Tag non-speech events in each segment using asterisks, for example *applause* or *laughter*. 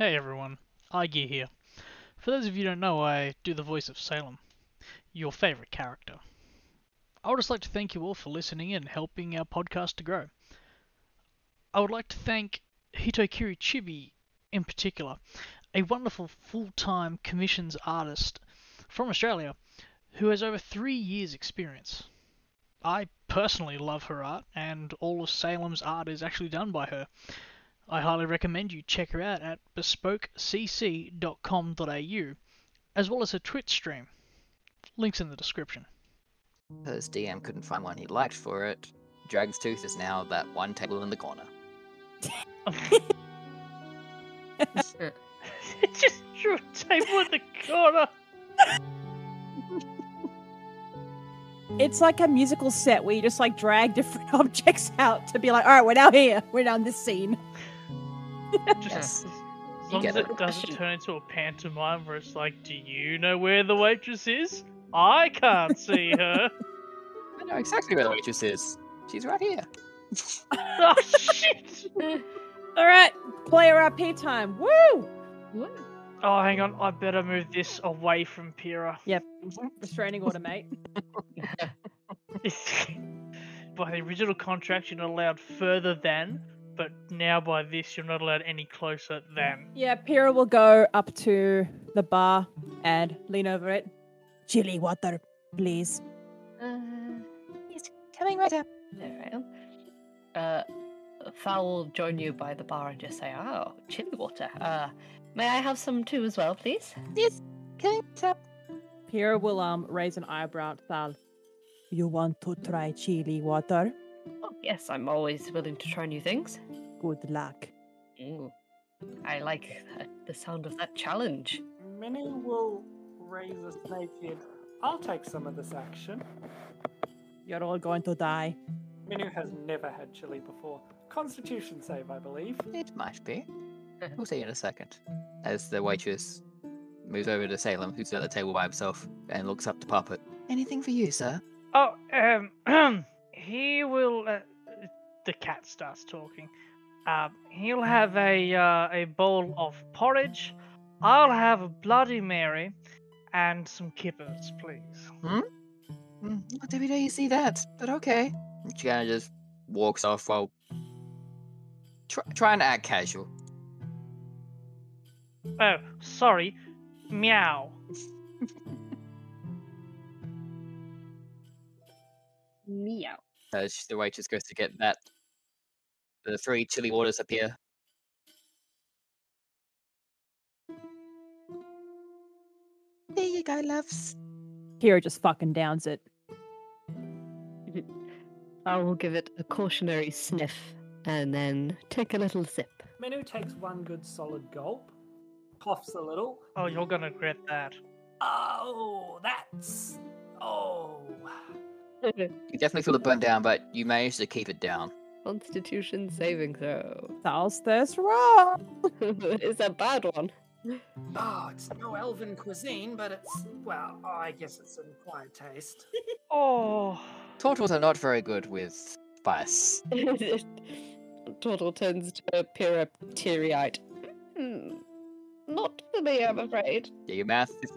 Hey everyone, iGear here. For those of you who don't know, I do the voice of Salem, your favourite character. I would just like to thank you all for listening and helping our podcast to grow. I would like to thank Hitokiri Chibi in particular, a wonderful full-time commissions artist from Australia who has over three years experience. I personally love her art and all of Salem's art is actually done by her. I highly recommend you check her out at bespokecc.com.au, as well as her Twitch stream. Links in the description. Because DM couldn't find one he liked for it, Dragon's Tooth is now that one table in the corner. it's *laughs* just your table in the corner. It's like a musical set where you just like drag different *laughs* objects out to be like, all right, we're now here. We're now in this scene. *laughs* Just Yes. as long You as get it it. doesn't turn into a pantomime where it's like, do you know where the waitress is? I can't see *laughs* her. I know exactly where the waitress is. She's right here. *laughs* oh shit! All right, player RP time. Woo! Oh, hang on. I better move this away from Pyrrha. Yep. Restraining order, mate. by the original contract, you're not allowed further than, but now by this, you're not allowed any closer than. Yeah, Pyrrha will go up to the bar and lean over it. Chili water, please. Uh, He's coming right up. there I am. Uh, Fowl will join you by the bar and just say, "Oh, chili water. Uh, may I have some too as well, please?" He's coming right up. Pyrrha will um raise an eyebrow at Thal. You want to try chili water? Oh, yes, I'm always willing to try new things. Good luck. Mm. I like uh, the sound of that challenge. Minu will raise a snake head. I'll take some of this action. You're all going to die. Minu has never had chili before. Constitution save, I believe. It might be. We'll see in a second. As the waitress moves over to Salem, who's at the table by himself, and looks up to Puppet. Anything for you, sir? Oh, um, *clears throat* he will. Uh, the cat starts talking. Uh, he'll have a uh, a bowl of porridge. I'll have a Bloody Mary and some kippers, please. Hmm, not every day you see that, but okay. She kind of just walks off while try, trying to act casual. Oh, sorry. Meow. Meow. As the waitress goes to get that, the three chili waters appear. There you go, loves. Pyrrha just fucking downs it. *laughs* I will give it a cautionary sniff and then take a little sip. Minu takes one good solid gulp, coughs a little. Oh, you're gonna regret that. Oh, that's. Oh. You definitely feel it burn down, but you manage to keep it down. Constitution saving throw. Thal's thirst raw. it's a bad one. Oh, it's no elven cuisine, but it's. Well, I guess it's in acquired taste. *laughs* Oh, Turtles are not very good with spice. *laughs* Total turns to Pyrrha teary eyed. Hmm. Not for me, I'm afraid. Yeah, your mouth is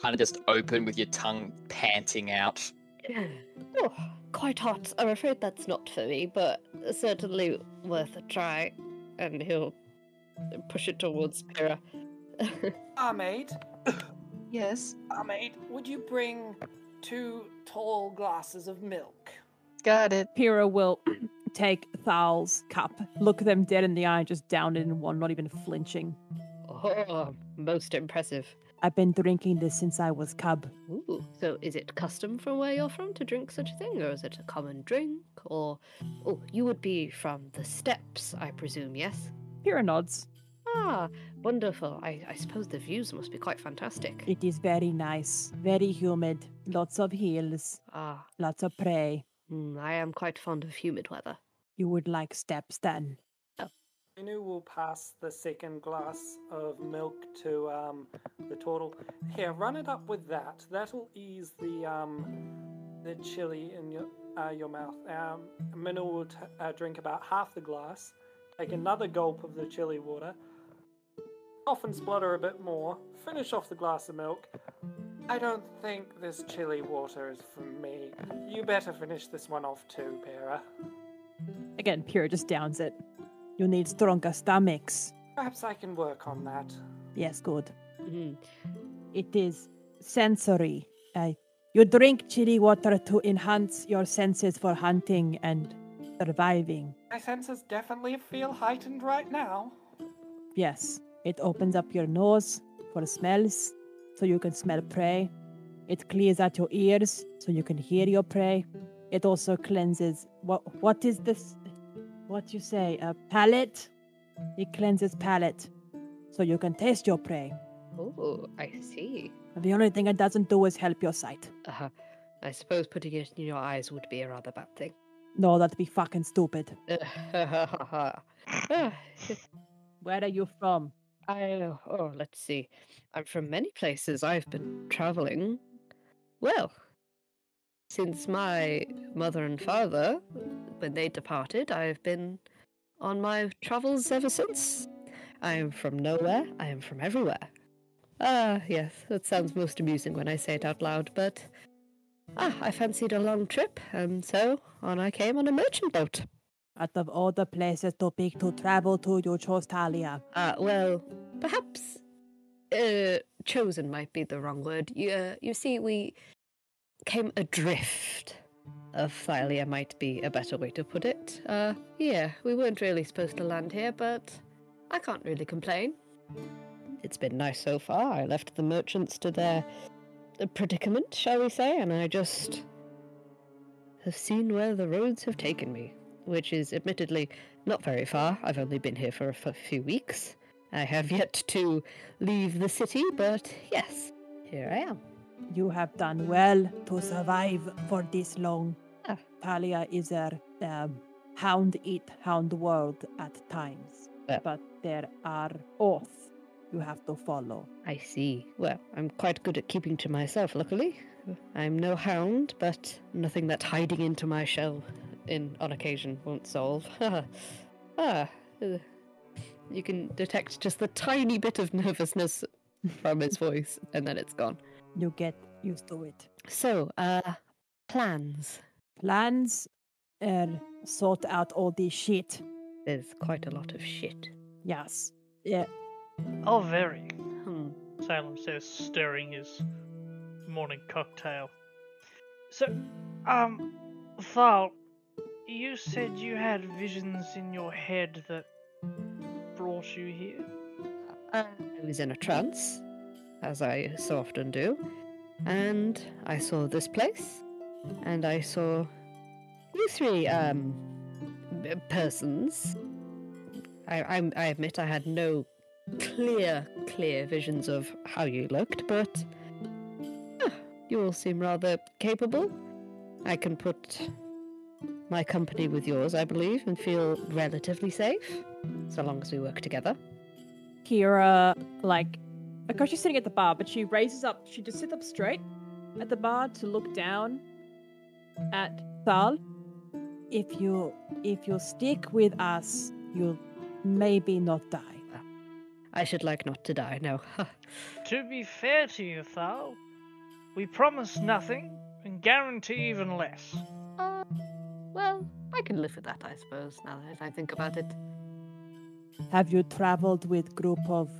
kind of just open with your tongue panting out. *sighs* Oh, quite hot. I'm afraid that's not for me, but certainly worth a try. And he'll push it towards Pyrrha. *laughs* Ahmed, Yes. Ahmed, would you bring two tall glasses of milk? Got it. Pyrrha will *clears throat* take Thal's cup, look them dead in the eye, and just down it in one, not even flinching. oh, most impressive. I've been drinking this since I was cub. Ooh, so is it custom from where you're from to drink such a thing, or is it a common drink? Or, oh, you would be from the steppes, I presume, yes? Pyrrha nods. Ah, wonderful. I, I suppose the views must be quite fantastic. It is very nice, very humid, lots of hills, Ah, lots of prey. mm, I am quite fond of humid weather. You would like steppes then. Minu will pass the second glass of milk to um, the turtle. Here, run it up with that. That'll ease the um, the chili in your uh, your mouth. Um, will t- uh, drink about half the glass, take another gulp of the chili water, cough and splutter a bit more, finish off the glass of milk. I don't think this chili water is for me. You better finish this one off too, Pyrrha. Again, Pyrrha just downs it. You need stronger stomachs. Perhaps I can work on that. Yes, good. Mhm. It is sensory. Uh, you drink chili water to enhance your senses for hunting and surviving. My senses definitely feel heightened right now. Yes, it opens up your nose for smells, so you can smell prey. It clears out your ears, so you can hear your prey. It also cleanses. What? What is this? What you say? A palate? It cleanses palate, so you can taste your prey. Oh, I see. The only thing it doesn't do is help your sight. Uh-huh. I suppose putting it in your eyes would be a rather bad thing. No, that'd be fucking stupid. *laughs* *sighs* Where are you from? I oh, let's see. I'm from many places. I've been traveling. Well, since my mother and father, when they departed, I've been on my travels ever since. I am from nowhere. I am from everywhere. Ah, yes, that sounds most amusing when I say it out loud, but ah, I fancied a long trip, and so on I came on a merchant boat. Out of all the places to pick to travel to, you chose Talia. Uh, well, perhaps uh, chosen might be the wrong word. You, uh, you see, we came adrift of Thalia might be a better way to put it. Uh, yeah, we weren't really supposed to land here, but I can't really complain. It's been nice so far. I left the merchants to their predicament, shall we say, and I just have seen where the roads have taken me, which is admittedly not very far. I've only been here for a few weeks. I have yet to leave the city, but yes, here I am. You have done well to survive for this long. Ah. Talia is a um, hound eat hound world at times, Yeah. but there are oaths you have to follow. I see. Well, I'm quite good at keeping to myself, luckily. I'm no hound, but nothing that hiding into my shell in on occasion won't solve. *laughs* ah, uh, you can detect just the tiny bit of nervousness from his *laughs* voice, and then it's gone. You get used to it. So, uh, plans. Plans uh, sort out all this shit. There's quite a lot of shit. Yes. Yeah. Oh, very. Hmm. Salem says, stirring his morning cocktail. So, um, Thal, you said you had visions in your head that brought you here? I was in a trance, as I so often do, and I saw this place, and I saw you three um persons. I, I I admit I had no clear clear visions of how you looked, but ah, you all seem rather capable. I can put my company with yours, I believe, and feel relatively safe, so long as we work together. Kira, like, of course she's sitting at the bar, but she raises up, she just sits up straight at the bar to look down at Thal. If you if you stick with us, you'll maybe not die. I should like not to die, no. *laughs* To be fair to you, Thal, we promise nothing and guarantee even less. uh, well, I can live with that, I suppose, now that I think about it. Have you traveled with group of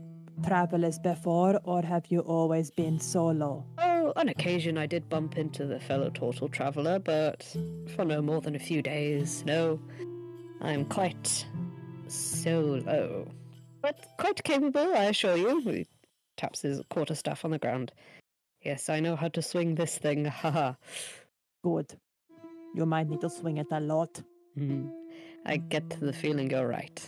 travelers before, or have you always been solo? Oh, on occasion I did bump into the fellow turtle traveller, but for no more than a few days, no. I'm quite solo. But quite capable, I assure you. He taps his quarterstaff on the ground. Yes, I know how to swing this thing, *laughs* haha. Good. You might need to swing it a lot. Hmm. I get the feeling you're right.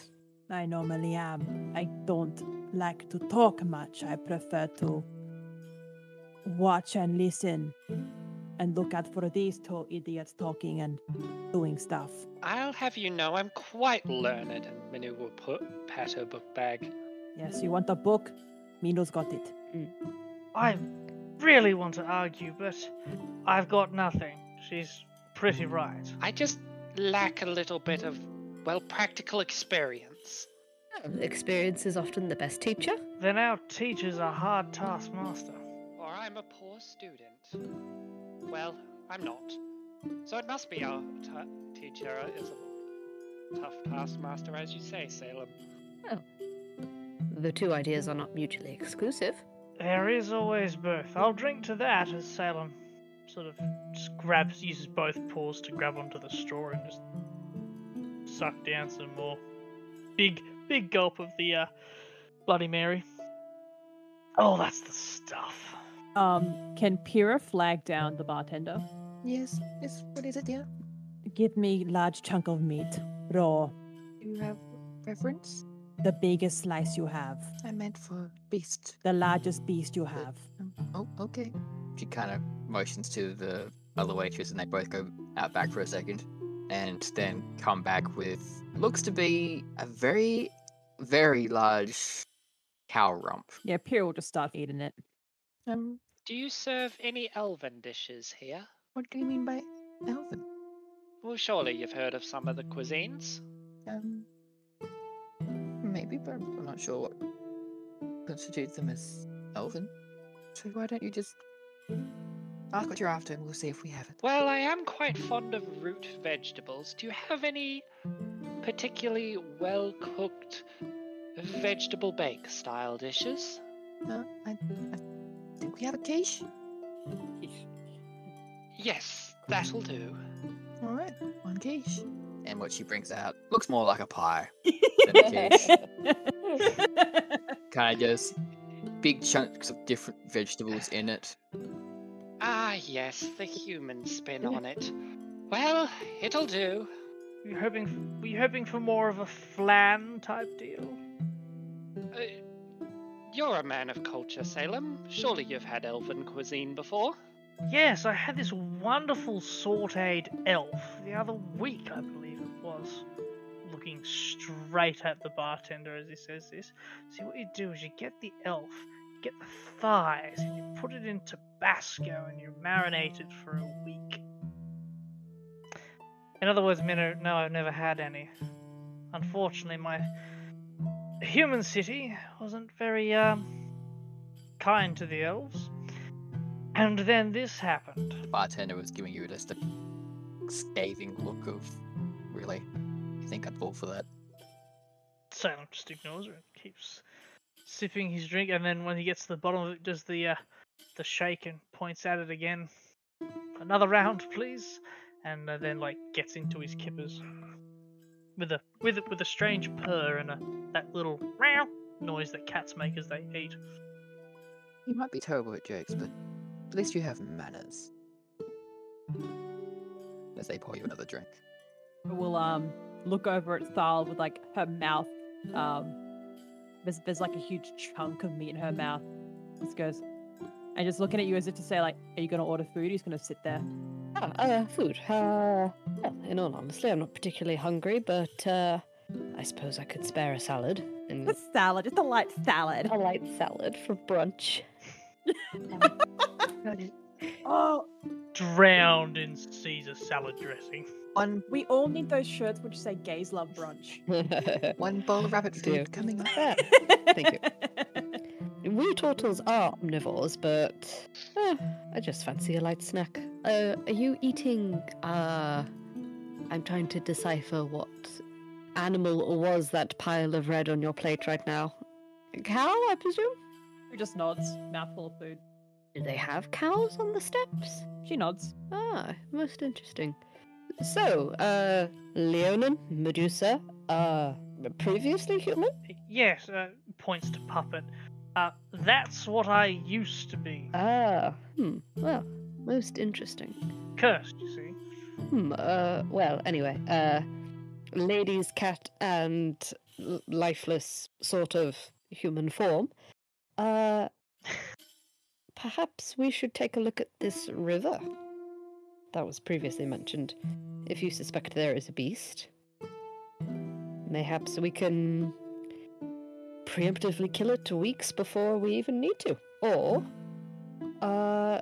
I normally am. I don't like to talk much. I prefer to watch and listen and look out for these two idiots talking and doing stuff. I'll have you know I'm quite learned. And Minu will put pat her book bag. Yes, you want a book? Minu's got it. Mm. I really want to argue, but I've got nothing. She's pretty right. I just lack a little bit of, well, practical experience. Experience is often the best teacher. Then our teacher's a hard taskmaster. Or I'm a poor student. Well, I'm not. So it must be our t- teacher is a tough taskmaster, as you say, Salem. Oh. The two ideas are not mutually exclusive. There is always both. I'll drink to that as Salem sort of just grabs, uses both paws to grab onto the straw and just suck down some more. Big, big gulp of the uh, Bloody Mary. Oh, that's the stuff. Um, can Pyrrha flag down the bartender? Yes, yes. What is it, dear? Give me large chunk of meat, raw, Do you have preference? the biggest slice you have, I meant for beast. the largest beast you have. Um, oh, okay. She kind of motions to the other waitress, and they both go out back for a second, and then come back with looks to be a very, very large cow rump. Yeah, Pyrrha will just start eating it. Um, Do you serve any elven dishes here? what do you mean by elven? Well, surely you've heard of some of the cuisines. Um, maybe, but I'm not sure what constitutes them as elven. So why don't you just ask what you're after, and we'll see if we have it. Well, I am quite fond of root vegetables. Do you have any particularly well cooked vegetable bake style dishes? Uh, I, I think we have a quiche. Yes, that'll do. All right, one quiche. And what she brings out looks more like a pie *laughs* than a quiche. *laughs* kind of just big chunks of different vegetables in it. Ah, yes, the human spin on it. Well, it'll do. Were you hoping? Were you hoping for more of a flan type deal? Uh, you're a man of culture, Salem. Surely you've had elven cuisine before. Yes, I had this wonderful sautéed elf the other week, I believe it was. Looking straight at the bartender as he says this. See, what you do is you get the elf, get the thighs, and you put it in Tabasco and you marinate it for a week. In other words, Minu, no, I've never had any. Unfortunately, my human city wasn't very, um, kind to the elves. And then this happened. The bartender was giving you just a scathing look of, really? You think I'd fall for that? Salem just ignores her and keeps sipping his drink, and then when he gets to the bottom of it, does the uh, the shake and points at it again. Another round, please, and uh, then like gets into his kippers with a with a, with a strange purr and a that little meow noise that cats make as they eat. You might be terrible at jokes, but at least you have manners. As they pour you another drink. will um look over at Thal with like her mouth. Um, there's there's like a huge chunk of meat in her mouth. Just goes, and just looking at you as if to say like, "Are you gonna order food? He's gonna sit there." Ah, uh, food. Uh, well, in all honesty, I'm not particularly hungry, but uh, I suppose I could spare a salad and A salad, just a light salad. a light salad for brunch. *laughs* Oh, Drowned in Caesar salad dressing. One we all need those shirts which say "Gays love brunch." *laughs* one bowl of rabbit Dear. food coming up. Ah, Thank you. *laughs* We turtles are omnivores, but eh, I just fancy a light snack. Uh, are you eating? Uh, I'm trying to decipher what animal was that pile of red on your plate right now. Cow, I presume. She just nods, mouthful of food. Do they have cows on the steppes? She nods. Ah, most interesting. So, uh, Leonin, Medusa, uh, previously human? Yes, uh, points to puppet. Uh, that's what I used to be. Ah, hmm. Well, most interesting. Cursed, you see. Hmm. Uh. Well. Anyway. Uh. Lady's cat and l- lifeless sort of human form. Uh. *laughs* Perhaps we should take a look at this river. That was previously mentioned. If you suspect there is a beast, mayhaps we can preemptively kill it weeks before we even need to. Or, uh,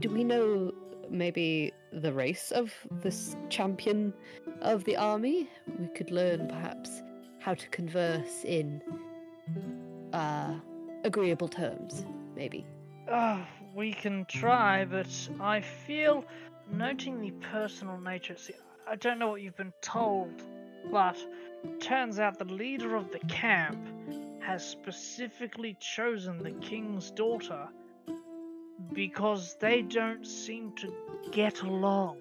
do we know maybe the race of this champion of the army? We could learn perhaps how to converse in uh, agreeable terms, maybe. Uh, we can try, but I feel, noting the personal nature, see, I don't know what you've been told, but turns out the leader of the camp has specifically chosen the king's daughter because they don't seem to get along.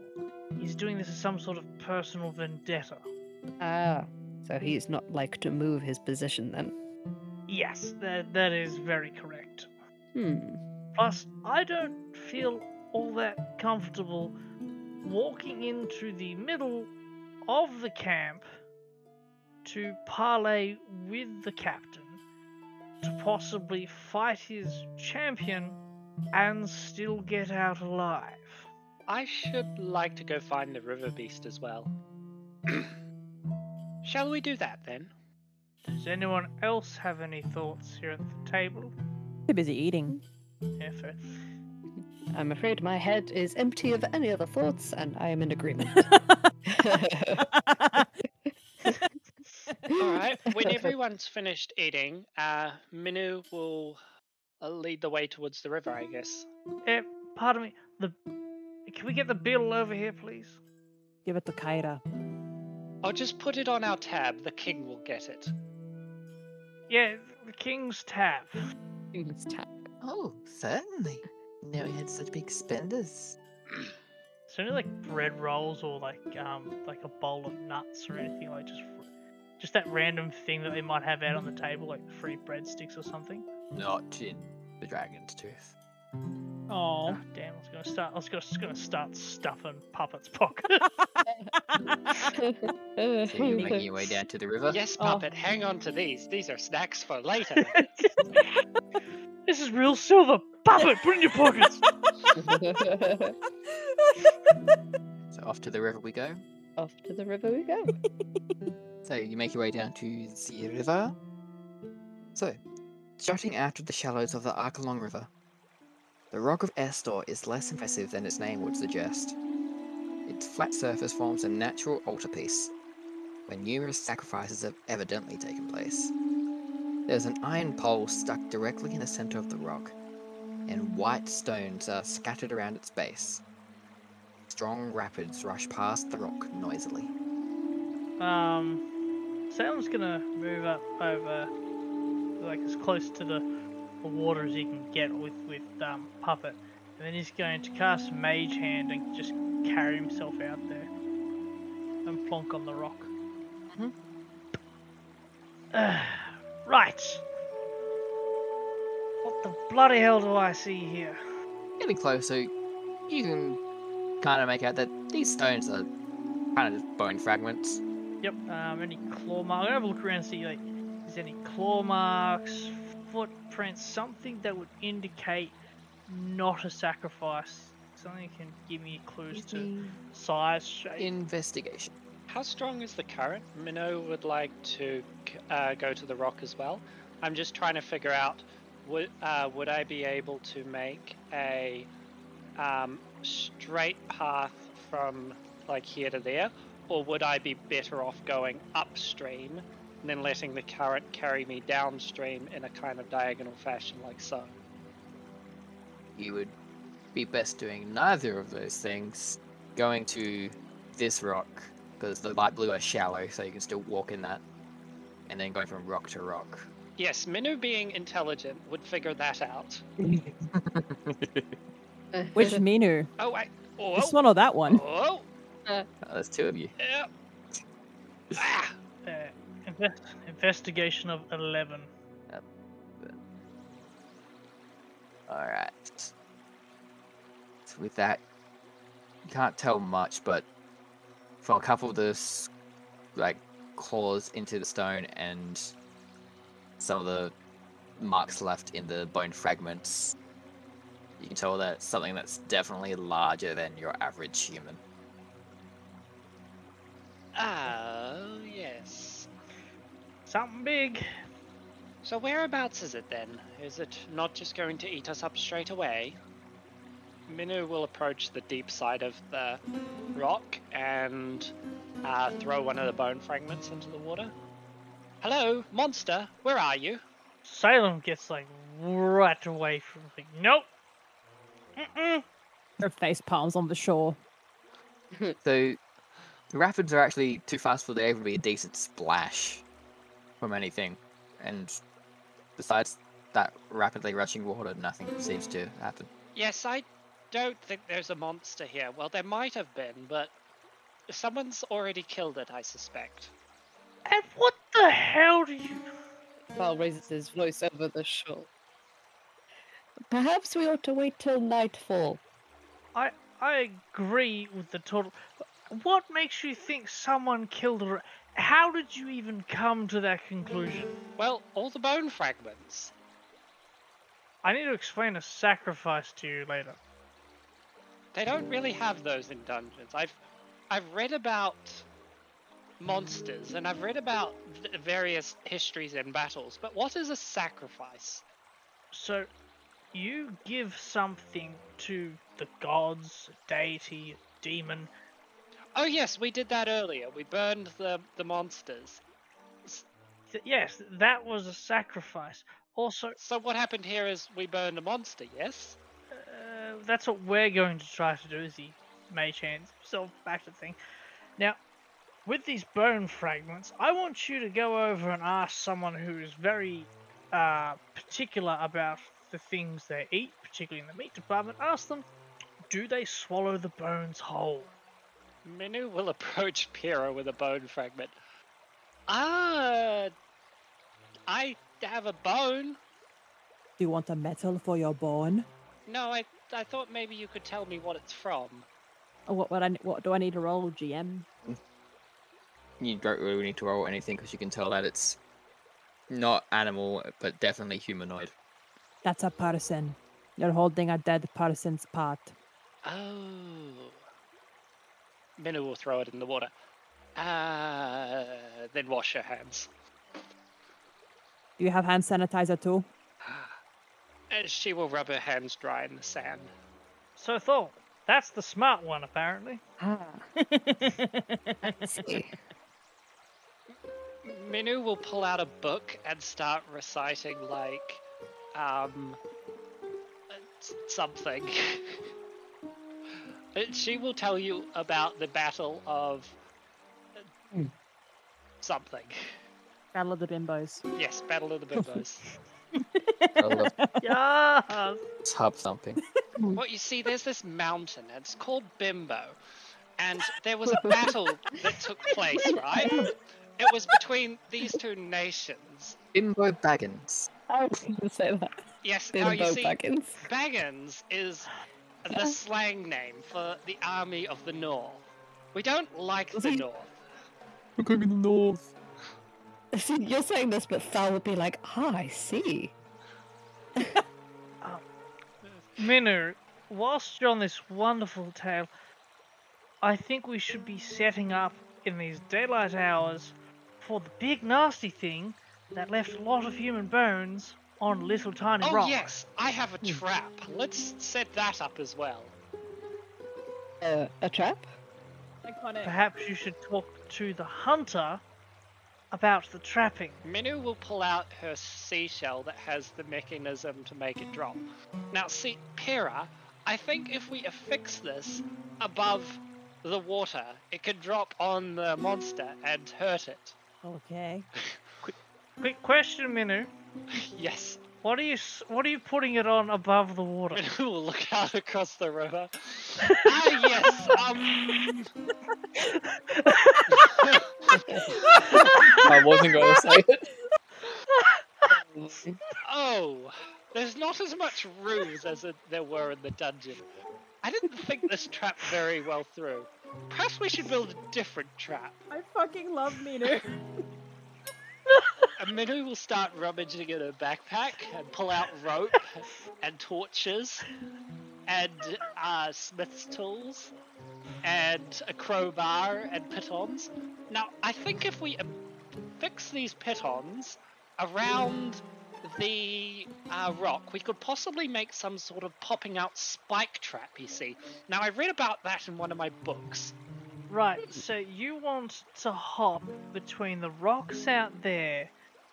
He's doing this as some sort of personal vendetta. Ah, so he's not like to move his position then. Yes, that, that is very correct. Hmm. Plus, I don't feel all that comfortable walking into the middle of the camp to parley with the captain to possibly fight his champion and still get out alive. I should like to go find the river beast as well. *clears throat* Shall we do that then? Does anyone else have any thoughts here at the table? Too busy eating. Yeah, fair. I'm afraid my head is empty of any other thoughts, and I am in agreement. *laughs* *laughs* All right. When *laughs* everyone's finished eating, uh, Minu will uh, lead the way towards the river, I guess. Eh, pardon me. The can we get the bill over here, please? Give it to Kyra. I'll just put it on our tab. The king will get it. Yeah, the king's tab. King's tap. Oh, certainly. Never had such big spenders. Is there any like bread rolls or like um like a bowl of nuts or anything like just just that random thing that they might have out on the table, like free breadsticks or something? Not in the dragon's tooth. Oh. Ah, damn! I was gonna start. I was gonna, gonna start stuffing Puppet's pocket. *laughs* So you're making your way down to the river? Yes, Oh. puppet. Hang on to these. These are snacks for later. *laughs* *laughs* this is real silver. Puppet, put it in your pockets. *laughs* So off to the river we go. Off to the river we go. *laughs* So you make your way down to the river. So, jutting out of the shallows of the Archelon River, the Rock of Estor is less impressive than its name would suggest. Its flat surface forms a natural altarpiece, where numerous sacrifices have evidently taken place. There's an iron pole stuck directly in the center of the rock, and white stones are scattered around its base. Strong rapids rush past the rock noisily. Um, Salem's gonna move up over, like as close to the, the water as he can get with with um, Puppet, and then he's going to cast Mage Hand and just carry himself out there and plonk on the rock. Mhm. *sighs* Right. What the bloody hell do I see here? Getting closer, you can kind of make out that these stones are kind of just bone fragments. Yep. Um, any claw marks? I'm gonna have a look around and see like, is there any claw marks, footprints, something that would indicate not a sacrifice. Something that can give me clues to size, shape. Investigation. How strong is the current? Minu would like to uh, go to the rock as well. I'm just trying to figure out would uh, would I be able to make a um, straight path from like here to there, or would I be better off going upstream and then letting the current carry me downstream in a kind of diagonal fashion, like so? You would be best doing neither of those things. Going to this rock, because the light blue are shallow, so you can still walk in that. And then go from rock to rock. Yes, Minu being intelligent would figure that out. *laughs* Which Minu? Oh wait. Oh, This one or that one? oh, Oh, there's two of you. yeah. Ah. Uh, inve- investigation of eleven. Alright. So with that, you can't tell much, but a couple of the like claws into the stone and some of the marks left in the bone fragments, you can tell that something that's definitely larger than your average human. Oh, yes. Something big. So whereabouts is it then? Is it not just going to eat us up straight away? Minu will approach the deep side of the rock and uh, throw one of the bone fragments into the water. Hello, monster. Where are you? Salem gets like right away from like, nope. Mm-mm. Her face palms on the shore. *laughs* So the rapids are actually too fast for there to be a decent splash from anything, and besides that rapidly rushing water, nothing seems to happen. Yes, I don't think there's a monster here. Well, there might have been, but someone's already killed it, I suspect. And what the hell do you? Val raises his voice over the shore. Perhaps we ought to wait till nightfall. I I agree with the total. What makes you think someone killed her? How did you even come to that conclusion? Well, all the bone fragments. I need to explain a sacrifice to you later. They don't really have those in dungeons. I've I've read about monsters and I've read about various histories and battles, but what is a sacrifice? So, you give something to the gods, deity, demon. Oh yes, we did that earlier. We burned the the monsters. Yes, that was a sacrifice. Also, So what happened here is we burned a monster, yes? That's what we're going to try to do. Is the mage hands himself back to the thing. Now, with these bone fragments, I want you to go over and ask someone who is very uh, particular about the things they eat, particularly in the meat department. Ask them, do they swallow the bones whole? Minu will *laughs* approach Pyrrha with a bone fragment. Ah, I have a bone. Do you want a metal for your bone? No, I I thought maybe you could tell me what it's from. Or what? What, I, what do I need to roll, GM? You don't really need to roll anything because you can tell that it's not animal, but definitely humanoid. That's a person. You're holding a dead person's part. Oh. Minu will throw it in the water. Uh, then wash your hands. Do you have hand sanitizer too? And she will rub her hands dry in the sand. So Thor, that's the smart one apparently. Ah. *laughs* See. Minu will pull out a book and start reciting like um something. *laughs* She will tell you about the battle of uh, something. Battle of the Bimbos. Yes, Battle of the Bimbos. *laughs* I love yes. tub thumping. well, you see, there's this mountain, it's called Bimbo, and there was a battle that took place, right? It was between these two nations. Bimbo Baggins. I was going to say that. Yes, now you see, Baggins. Baggins is the slang name for the army of the North. We don't like the North. We're going in the north. *laughs* See, you're saying this, but Thal would be like, ah, I see. *laughs* Minu, whilst you're on this wonderful tale, I think we should be setting up in these daylight hours for the big nasty thing that left a lot of human bones on little tiny Oh rocks. yes, I have a trap. Let's set that up as well. Uh, a trap? Perhaps you should talk to the hunter about the trapping. Minu will pull out her seashell that has the mechanism to make it drop. Now, see, Pyrrha, I think if we affix this above the water, it could drop on the monster and hurt it. Okay. *laughs* Quick question, Minu. yes, What are you what are you putting it on above the water? *laughs* Minu will look out across the river. *laughs* ah, yes, um. *laughs* I wasn't going to say it. Oh, there's not as much ruse as there were in the dungeon. I didn't think this trap very well through. Perhaps we should build a different trap. I fucking love Minu. Minu will start rummaging in her backpack and pull out rope and torches and uh, smith's tools and a crowbar and pitons. Now, I think if we um, fix these pitons around the uh, rock, we could possibly make some sort of popping out spike trap, you see. Now, I read about that in one of my books. Right, so you want to hop between the rocks out there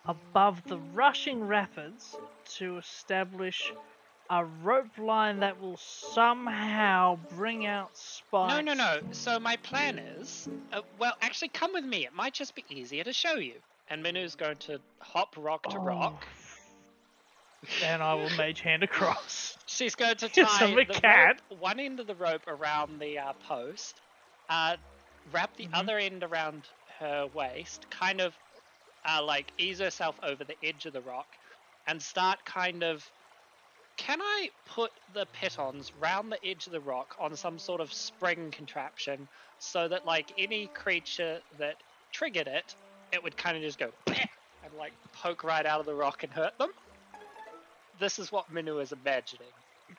above the rushing rapids to establish a rope line that will somehow bring out spikes. No, no, no. So my plan is, uh, well, actually, come with me. It might just be easier to show you. And Minu's going to hop rock to Oh. rock. And I will mage hand across. *laughs* She's going to tie the cat. rope, one end of the rope around the uh, post, uh, wrap the Mhm. other end around her waist, kind of uh, like ease herself over the edge of the rock, and start kind of. Can I put the pitons round the edge of the rock on some sort of spring contraption so that, like, any creature that triggered it, it would kind of just go *laughs* and, like, poke right out of the rock and hurt them? This is what Minu is imagining.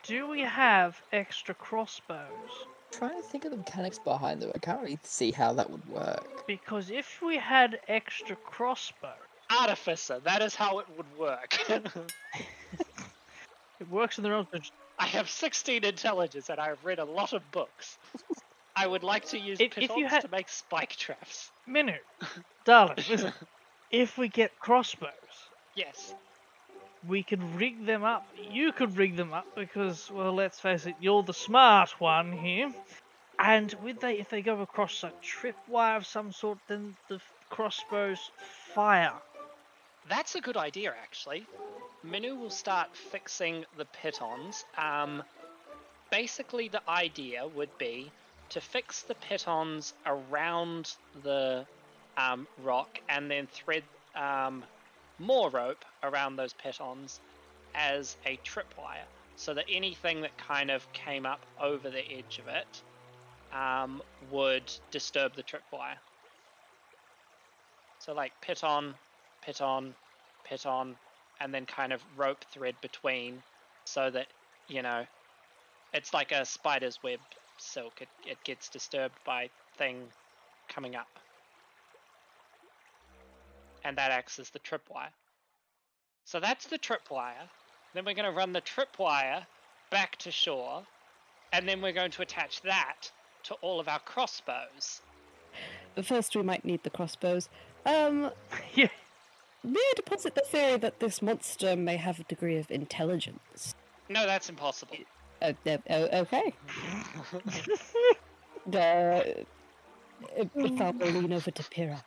Do we have extra crossbows? Trying to think of the mechanics behind them. I can't really see how that would work. Because if we had extra crossbow. Artificer, that is how it would work. *laughs* it works in the realms of I have 16 intelligence and I've read a lot of books. I would like to use If- if pitons you had- to make spike traps. Minu, *laughs* darling, listen. If we get crossbows, Yes. We could rig them up. You could rig them up because, well, let's face it, you're the smart one here. And with they, if they go across a tripwire of some sort, then the crossbows fire. That's a good idea, actually. Minu will start fixing the pitons. Um, basically, the idea would be to fix the pitons around the um, rock and then thread um, more rope around those pitons as a tripwire, so that anything that kind of came up over the edge of it um, would disturb the tripwire. So, like piton, piton, piton, and then kind of rope thread between so that, you know, it's like a spider's web silk. It, it gets disturbed by thing coming up. And that acts as the tripwire. So that's the tripwire. Then we're going to run the tripwire back to shore. And then we're going to attach that to all of our crossbows. But first, we might need the crossbows. Um, *laughs* yeah. may I deposit the theory that this monster may have a degree of intelligence? No, that's impossible. Uh, uh, oh, okay. *laughs* uh, if I will lean over to Pyrrha.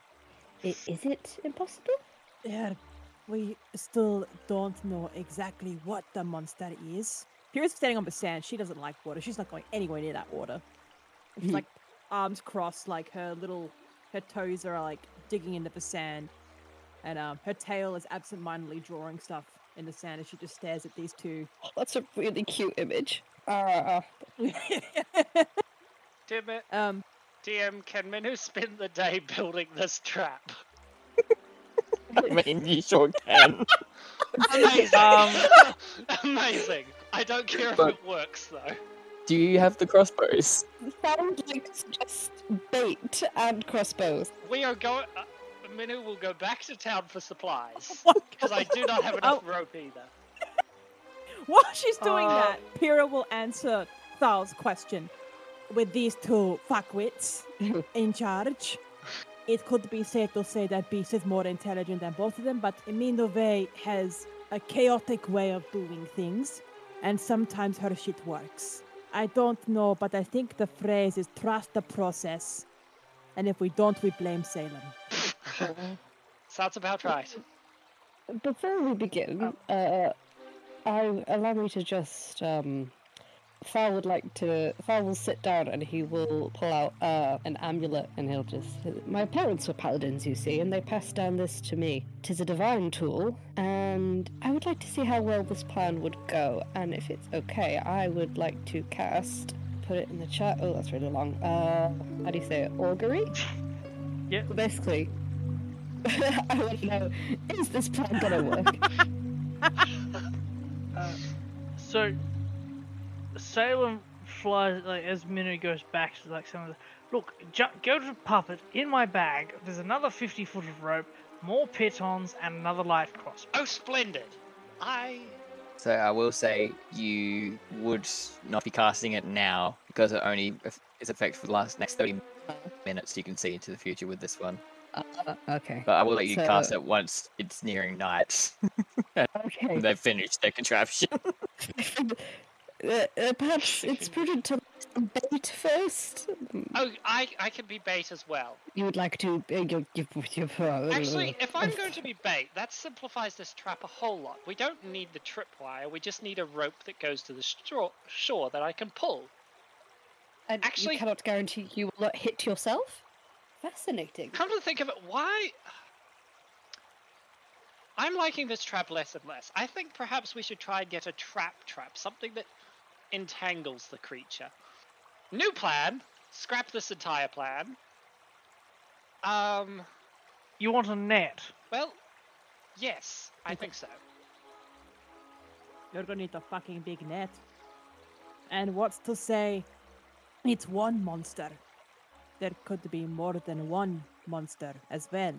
I- Is it impossible? Yeah, we still don't know exactly what the monster is. Pyrrha's standing on the sand. She doesn't like water. She's not going anywhere near that water. She's Mhm. like arms crossed, like her little, her toes are like digging into the sand, and um, her tail is absentmindedly drawing stuff in the sand as she just stares at these two. Oh, that's a really cute image. Uh, *laughs* Damn it. um, DM, can Minu spend the day *laughs* building this trap? *laughs* I mean, you sure can. Amazing. *laughs* Um, Amazing. I don't care if But- it works though. Do you have the crossbows? sound like just bait and crossbows. We are going. Uh, Minu will go back to town for supplies What? because I do not have enough Oh. rope either. While she's doing Uh, that, Pyrrha will answer Thal's question. With these two fuckwits in charge, it could be safe to say that Beast is more intelligent than both of them, but Minove has a chaotic way of doing things, and sometimes her shit works. I don't know, but I think the phrase is trust the process, and if we don't, we blame Salem. *laughs* Sounds about right. Before we begin, uh, I allow me to just um, Fal would like to. Fal will sit down and he will pull out uh, an amulet and he'll just. My parents were paladins, you see, and they passed down this to me. Tis a divine tool, and I would like to see how well this plan would go. And if it's okay, I would like to cast. Put it in the chat. Oh, that's really long. Uh, how do you say it? Augury. Yeah. Basically, *laughs* I want to know: is this plan gonna work? *laughs* Uh, so Salem flies like as Minu goes back to like some of the look. Ju- go to the puppet in my bag. There's another fifty foot of rope, more pitons, and another light crossbow. Oh, splendid! I. So I will say you would not be casting it now because it only eff- is effective for the last next 30 minutes you can see into the future with this one. Uh, okay. But I will let you So- cast it once it's nearing night. *laughs* Okay. they've finished their contraption. *laughs* *laughs* Uh, uh, perhaps it's prudent to bait first. Oh, I, I can be bait as well. You would like to uh, you, you, you, Actually, if I'm going to be bait, that simplifies this trap a whole lot. We don't need the tripwire, we just need a rope that goes to the shore, shore that I can pull. and actually- you cannot guarantee you will not hit yourself. Fascinating. Come to think of it, why. I'm liking this trap less and less. I think perhaps we should try and get a trap trap, something that entangles the creature. New plan. Scrap this entire plan. Um, You want a net? well, yes, I think so. You're gonna need a fucking big net. And what's to say it's one monster? There could be more than one monster as well.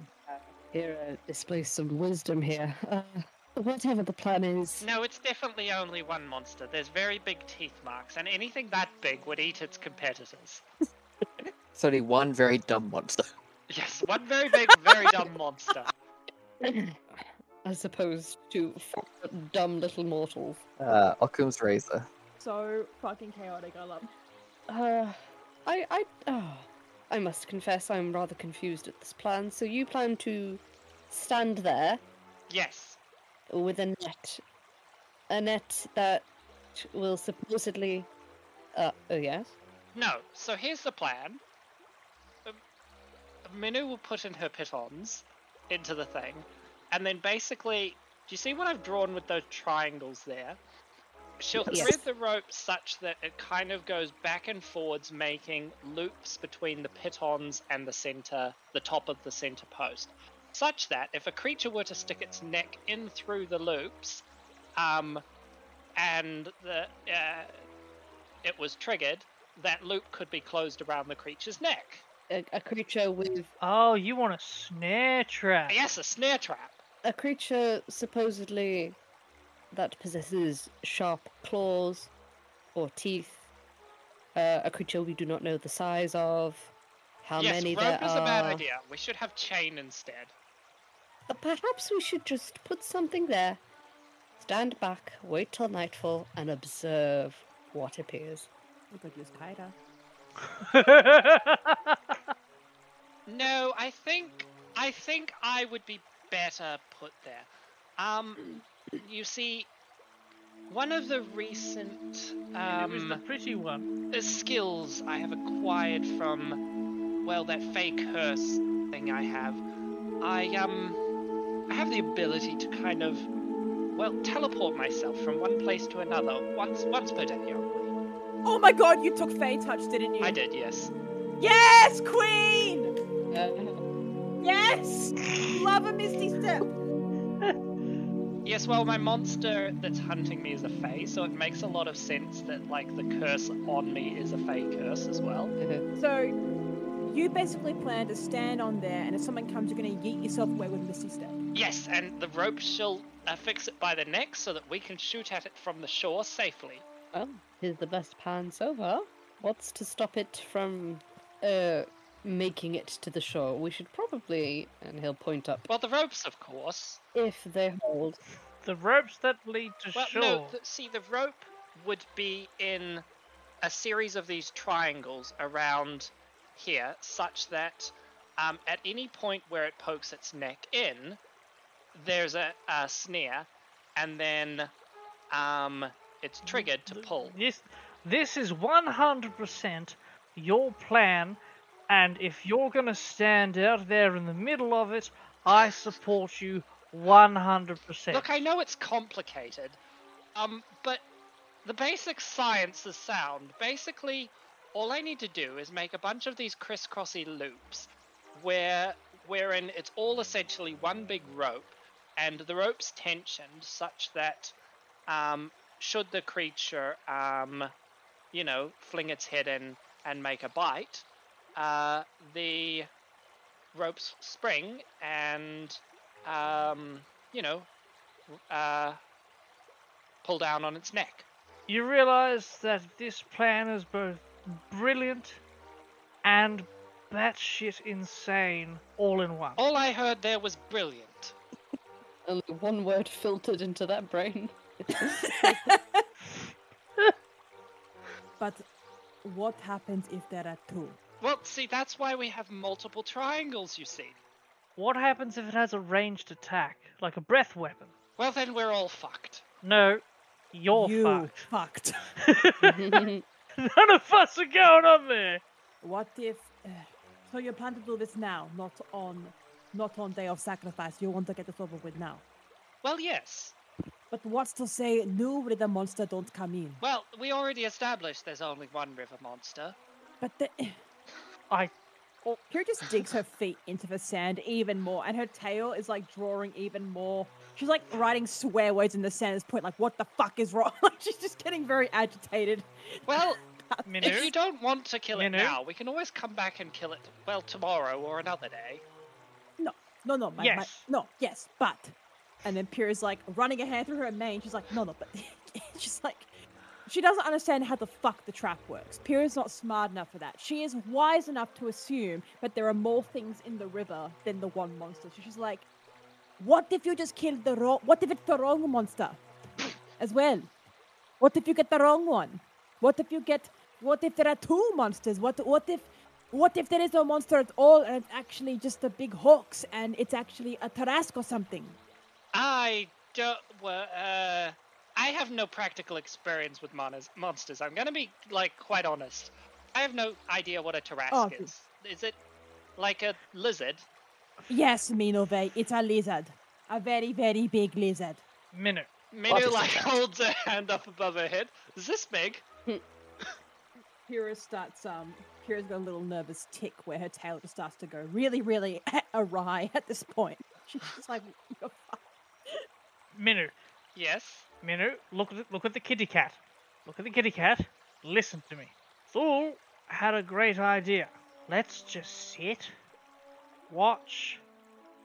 Here, uh, display some wisdom here. *laughs* Whatever the plan is. No, it's definitely only one monster. There's very big teeth marks, and anything that big would eat its competitors. it's only one very dumb monster. *laughs* Yes, one very big, very dumb monster. *laughs* As opposed to dumb little mortals. Uh, Occam's razor. So fucking chaotic, I love. Uh, I, I, oh, I must confess I'm rather confused at this plan. So you plan to stand there Yes. With a net, a net that will supposedly, uh, oh yes, No, so here's the plan. Um, Minu will put in her pitons into the thing, and then basically, do you see what I've drawn with those triangles there? She'll Yes. thread the rope such that it kind of goes back and forwards, making loops between the pitons and the center, the top of the center post, such that if a creature were to stick its neck in through the loops, um, and the uh, it was triggered, that loop could be closed around the creature's neck. a, a creature with Oh, you want a snare trap? Yes, a snare trap. a creature supposedly that possesses sharp claws or teeth. Uh, a creature we do not know the size of. How yes, many rope there is are. a bad idea. We should have chain instead. Perhaps we should just put something there. Stand back, wait till nightfall, and observe what appears. We could use Kyra. No, I think I think I would be better put there. Um, you see, one of the recent it was the um, pretty one. uh, skills I have acquired from, well, that fake curse thing I have, I um, I have the ability to kind of, well, teleport myself from one place to another once once per day. only. Oh my god, you took Fey Touch, didn't you? I did, yes. Yes, Queen! Uh, *laughs* Yes! Love a Misty Step! Yes, well, my monster that's hunting me is a Fae, so it makes a lot of sense that, like, the curse on me is a Fae curse as well. *laughs* So, you basically plan to stand on there, and if someone comes, you're gonna yeet yourself away with Misty Step. Yes, and the rope shall affix it by the neck so that we can shoot at it from the shore safely. well, here's the best plan so far. What's to stop it from uh making it to the shore? We should probably and he'll point up Well, the ropes, of course. if they hold. The ropes that lead to Well, shore. no, th- see, the rope would be in a series of these triangles around here, such that um, at any point where it pokes its neck in, there's a, a snare, and then um, it's triggered to pull. This, this is 100% your plan, and if you're gonna stand out there in the middle of it, I support you 100%. Look, I know it's complicated, um, but the basic science is sound. Basically, all I need to do is make a bunch of these crisscrossy loops, where wherein it's all essentially one big rope, and the rope's tensioned such that, um, should the creature, um, you know, fling its head in and make a bite, uh, the ropes spring and um, you know, uh, pull down on its neck. You realize that this plan is both brilliant and batshit insane all in one. All I heard there was brilliant. Only one word filtered into that brain. But what happens if there are two? Well, see, that's why we have multiple triangles, you see. What happens if it has a ranged attack, like a breath weapon? Well, then we're all fucked. No, you're you fucked. fucked. *laughs* None of us are going on there. what if? Uh, so you plan to do this now, not on, not on day of sacrifice. You want to get this over with now. Well, yes. But what's to say new with the monster don't come in? Well, we already established there's only one river monster. But the, *sighs* I. Oh. Kira just digs her feet into the sand even more, and her tail is like drawing even more. She's like writing swear words in the sand at this point, like, what the fuck is wrong? *laughs* Like, she's just getting very agitated. Well, *laughs* Minu? if you don't want to kill it Minu? now, we can always come back and kill it, well, tomorrow or another day. No, no, no, my, my- no, yes, but. And then Pyrrha's like running her hand through her mane. She's like, no, no, but *laughs* she's like, she doesn't understand how the fuck the trap works. Pyrrha's not smart enough for that. She is wise enough to assume that there are more things in the river than the one monster. So she's like, what if you just killed the wrong? What if it's the wrong monster, *sniffs* as well? What if you get the wrong one? What if you get? What if there are two monsters? What what if? What if there is no monster at all and it's actually just a big hoax and it's actually a Tarrasque or something? I don't. Well, uh, I have no practical experience with monas- monsters. I'm gonna be like quite honest. I have no idea what a Tarrasque Oh, is. Is it like a lizard? Yes, Minove, it's a lizard. A very, very big lizard. Minute. Minu like holds her hand up above her head. Is this big? Pyrrha starts, um, Pyrrha's got a little nervous tick where her tail just starts to go really, really *laughs* awry at this point. She's just like, "You're fucked." Minu. Yes. Minu, look at the, look at the kitty cat. Look at the kitty cat. Listen to me. Thul had a great idea. Let's just sit, watch,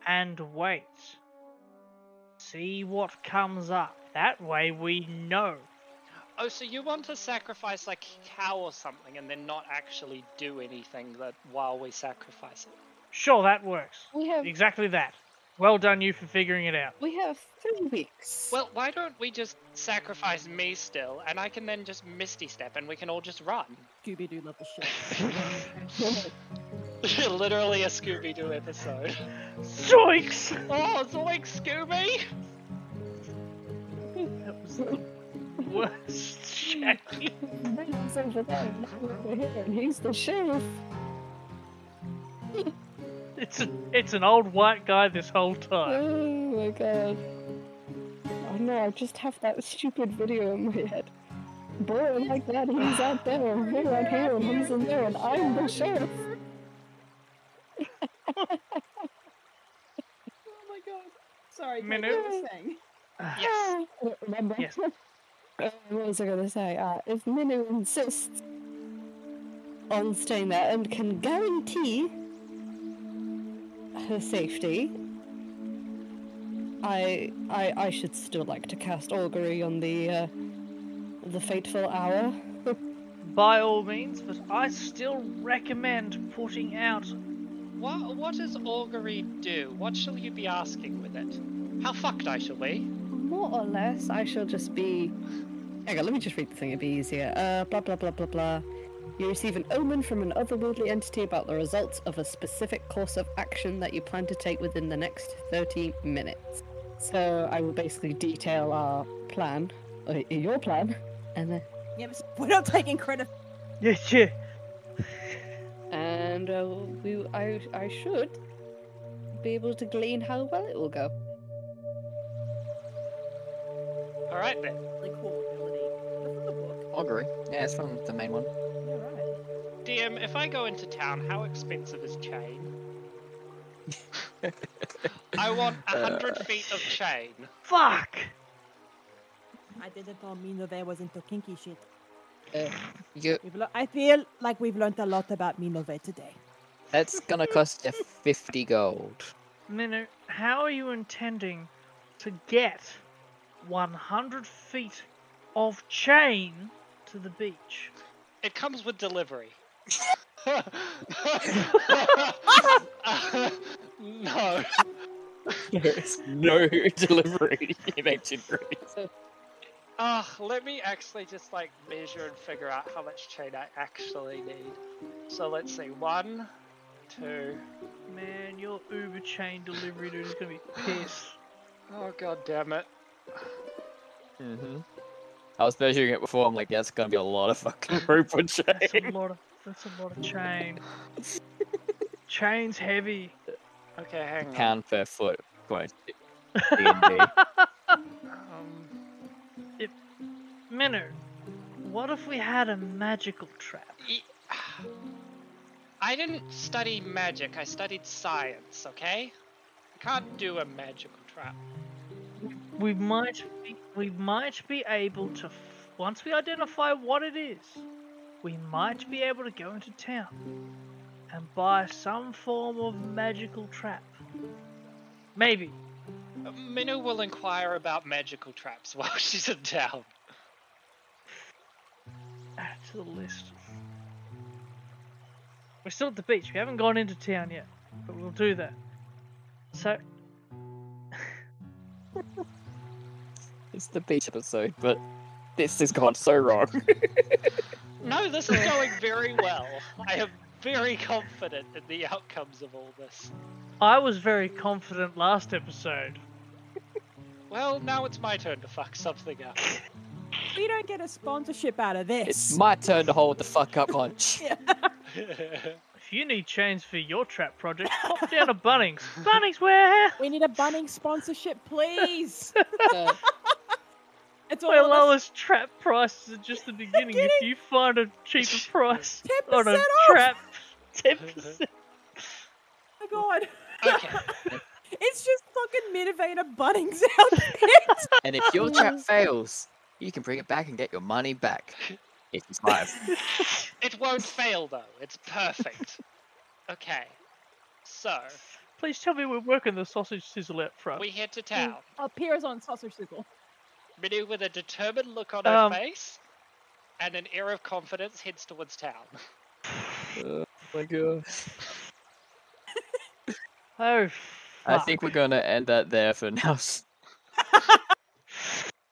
and wait. See what comes up. That way we know. Oh, so you want to sacrifice like a cow or something and then not actually do anything that while we sacrifice it? Sure, that works. We have Exactly that. Well done, you, for figuring it out. we have three weeks. Well, why don't we just sacrifice me still, and I can then just Misty Step, and we can all just run? Scooby Doo level shit. *laughs* Literally a Scooby Doo episode. Zoinks! Oh, zoink, Scooby! *laughs* That was the worst shame. He's over there, over here, and he's the sheriff. It's a, it's an old white guy this whole time. Oh my god. Oh no, I just have that stupid video in my head. Boy like that, he's out there, and we're out here, and he's in there, and I'm the sheriff. *laughs* oh my god. Sorry, Kate, Minute. what were you saying? *sighs* Yes. Remember? Yes. *laughs* Uh, what was I going to say? Uh, if Minu insists on staying there and can guarantee her safety, I, I, I should still like to cast augury on the, uh, the fateful hour. *laughs* By all means, but I still recommend putting out. What, what does augury do? What shall you be asking with it? How fucked I shall be? More or less, I shall just be. Hang on, let me just read the thing, it'd be easier. Uh, blah blah blah blah blah. You receive an omen from an otherworldly entity about the results of a specific course of action that you plan to take within the next 30 minutes. So I will basically detail our plan, or your plan, and then Yeah, but we're not taking credit. Yeah, yeah. and uh, we I I should be able to glean how well it will go. Alright then. Really cool ability. That's from the book. Augury. Yeah, it's from the main one. Yeah, right. DM, if I go into town, how expensive is chain? *laughs* I want a hundred uh. feet of chain. Fuck! I didn't know Minove was into kinky shit. Uh, you, We've I feel like we've learned a lot about Minove today. that's gonna cost you 50 gold. Minu, how are you intending to get 100 feet of chain to the beach? It comes with delivery. *laughs* no. There is no delivery in ancient Greece. Ah, let me actually just like measure and figure out how much chain I actually need. So let's see, one, two. Man, your Uber chain delivery dude is gonna be pissed. Oh god damn it! Hmm I was measuring it before. I'm like, that's gonna be a lot of fucking rope on That's a lot of that's a lot of chain. Chain's heavy. Okay, hang on. Pound per foot. Quite. D&D. *laughs* Um, Minnow, what if we had a magical trap? I didn't study magic. I studied science. Okay. I can't do a magical trap. We might be, we might be able to once we identify what it is, we might be able to go into town and buy some form of magical trap. Maybe. Uh, Minnow will inquire about magical traps *laughs* while she's in town. Add to the list. We're still at the beach. We haven't gone into town yet, but we'll do that. So, *laughs* it's the beach episode, but this has gone so wrong. *laughs* No, this is going very well. I am very confident in the outcomes of all this. I was very confident last episode. Well, now it's my turn to fuck something up. We don't get a sponsorship out of this. it's my turn to hold the fuck up punch. If *laughs* *laughs* you need chains for your trap project, pop down to Bunnings. Bunnings, where? We need a Bunnings sponsorship, please. It's all My of us. trap prices are just the beginning. If you find a cheaper *laughs* price 10% on a off. trap, *laughs* ten percent. Oh my god. Okay. *laughs* It's just fucking Mitivator Bunnings out there. And if your trap fails, you can bring it back and get your money back. If you survive. It won't fail though. It's perfect. Okay. So Please tell me we're working the sausage sizzle out front. we head to town. Mm. Appears on Sausage Sizzle. Minnie, with a determined look on her Um, face and an air of confidence, heads towards town. *laughs* oh my god. *laughs* Oh, I fuck. think we're gonna end that there for now. *laughs*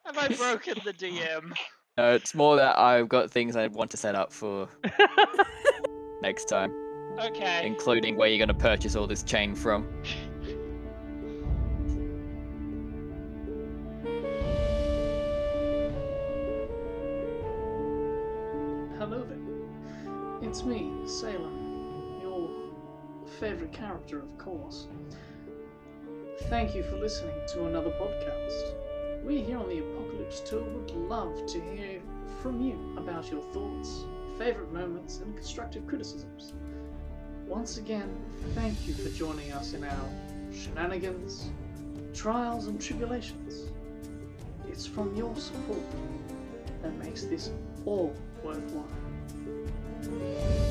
Have I broken the DM? No, it's more that I've got things I want to set up for next time, Okay. including where you're gonna purchase all this chain from. It's me, Salem, your favourite character, of course. Thank you for listening to another podcast. We here on the Apocalypse Tour would love to hear from you about your thoughts, favourite moments, and constructive criticisms. Once again, thank you for joining us in our shenanigans, trials, and tribulations. It's from your support that makes this all worthwhile. Thanks.